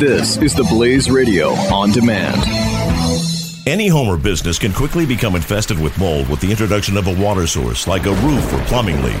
This is the Blaze Radio on demand. Any home or business can quickly become infested with mold with the introduction of a water source like a roof or plumbing leak.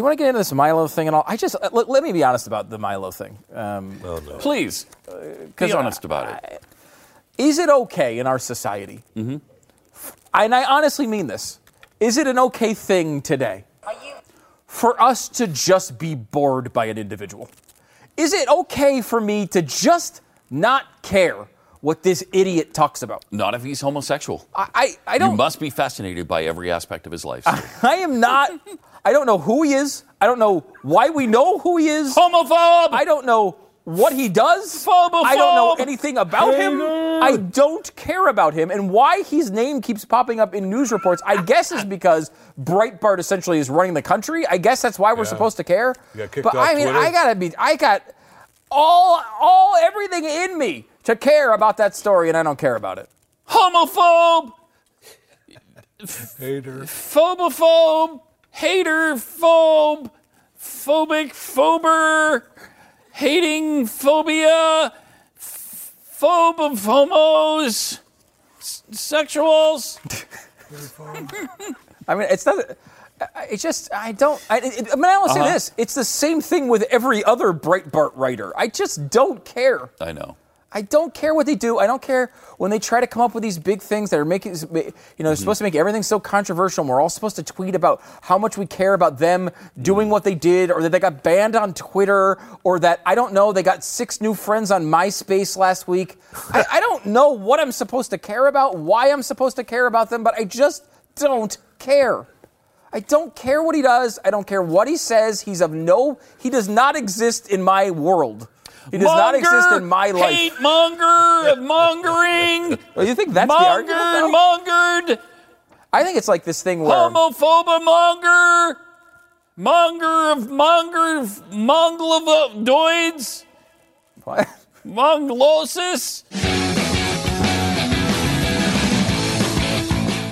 You want to get into this Milo thing and all? I just let, let me be honest about the Milo thing, um, Please, be honest about it. Is it okay in our society? Mm-hmm. And I honestly mean this. Is it an okay thing today for us to just be bored by an individual? Is it okay for me to just not care what this idiot talks about? Not if he's homosexual. I, I, I don't. You must be fascinated by every aspect of his life. I am not. I don't know who he is. I don't know why we know who he is. Homophobe! I don't know what he does. Phobophobe! I don't know anything about him. I don't care about him. And why his name keeps popping up in news reports, I guess, is because Breitbart essentially is running the country. I guess that's why we're supposed to care. You got kicked but I mean, Twitter? I gotta be. I got all, all, everything in me to care about that story, and I don't care about it. Homophobe! Hater. Phobophobe! Hater! Phobe! Phobic! Phober! Hating! Phobia! Phobe of homos! s- Sexuals! I mean, it's not. It's just I don't. I, it, I mean, I will say Uh-huh. this: it's the same thing with every other Breitbart writer. I just don't care. I know. I don't care what they do. I don't care when they try to come up with these big things that are making, you know, they're mm-hmm. supposed to make everything so controversial. And we're all supposed to tweet about how much we care about them doing mm-hmm. what they did, or that they got banned on Twitter, or that I don't know, they got six new friends on MySpace last week. I, I don't know what I'm supposed to care about, why I'm supposed to care about them, but I just don't care. I don't care what he does. I don't care what he says. He's of no. He does not exist in my world. He does not exist in my life. Hate monger! mongering! Oh, you think that's the argument? Mongered! Mongered! I think it's like this thing where Homophobe monger! Monger of monger! What? Monglosis!